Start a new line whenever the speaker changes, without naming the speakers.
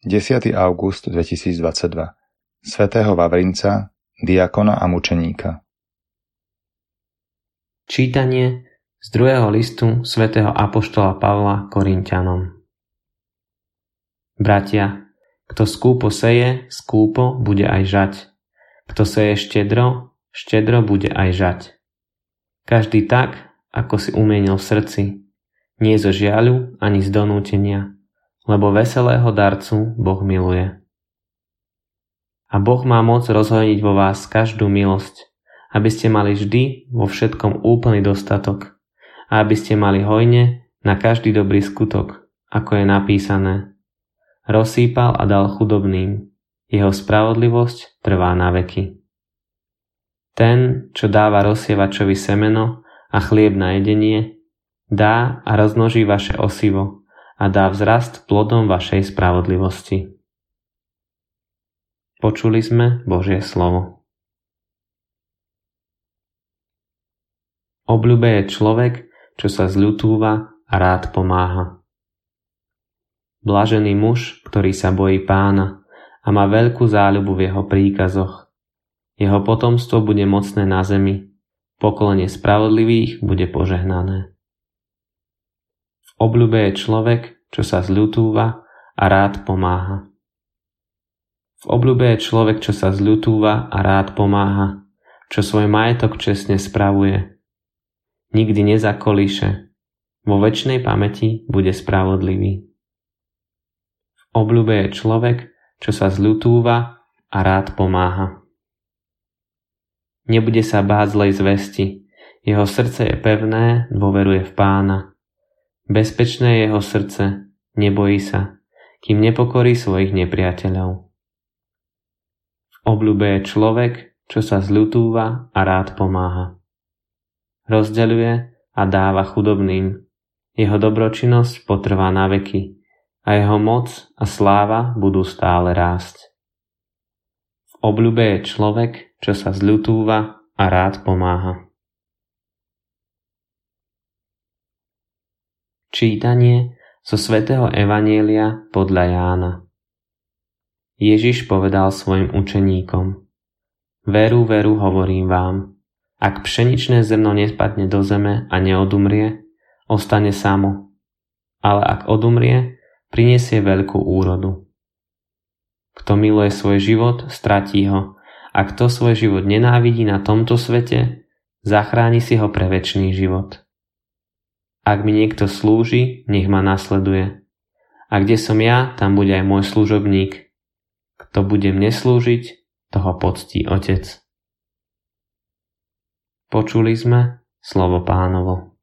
10. august 2022 svätého Vavrinca, diakona a mučeníka
Čítanie z druhého listu svätého Apoštola Pavla Korintianom Bratia, kto skúpo seje, skúpo bude aj žať. Kto seje štedro, štedro bude aj žať. Každý tak, ako si umienil v srdci, nie zo žiaľu ani z donútenia, lebo veselého darcu Boh miluje. A Boh má moc rozhojniť vo vás každú milosť, aby ste mali vždy vo všetkom úplný dostatok a aby ste mali hojne na každý dobrý skutok, ako je napísané. Rozsýpal a dal chudobným, jeho spravodlivosť trvá na veky. Ten, čo dáva rozsievačovi semeno a chlieb na jedenie, dá a rozmnoží vaše osivo, a dá vzrast plodom vašej spravodlivosti. Počuli sme Božie slovo. Obľúbe je človek, čo sa zľutúva a rád pomáha. Blažený muž, ktorý sa bojí pána a má veľkú záľubu v jeho príkazoch. Jeho potomstvo bude mocné na zemi, pokolenie spravodlivých bude požehnané. Obľúbe je človek, čo sa zľutúva a rád pomáha. V obľúbe je človek, čo sa zľutúva a rád pomáha, čo svoj majetok čestne spravuje. Nikdy nezakolíše, vo väčšnej pamäti bude spravodlivý. V obľúbe je človek, čo sa zľutúva a rád pomáha. Nebude sa báť zlej zvesti, jeho srdce je pevné, dôveruje v pána. Bezpečné je jeho srdce, nebojí sa, kým nepokorí svojich nepriateľov. V obľúbe je človek, čo sa zľutúva a rád pomáha. Rozdeľuje a dáva chudobným. Jeho dobročinnosť potrvá na veky a jeho moc a sláva budú stále rásť. V obľúbe je človek, čo sa zľutúva a rád pomáha. Čítanie zo svätého Evanielia podľa Jána Ježiš povedal svojim učeníkom Veru, veru, hovorím vám, ak pšeničné zrno nespadne do zeme a neodumrie, ostane samo, ale ak odumrie, prinesie veľkú úrodu. Kto miluje svoj život, stratí ho, a kto svoj život nenávidí na tomto svete, zachráni si ho pre väčší život. Ak mi niekto slúži, nech ma nasleduje. A kde som ja, tam bude aj môj služobník. Kto bude mne slúžiť, toho poctí Otec. Počuli sme slovo pánovo.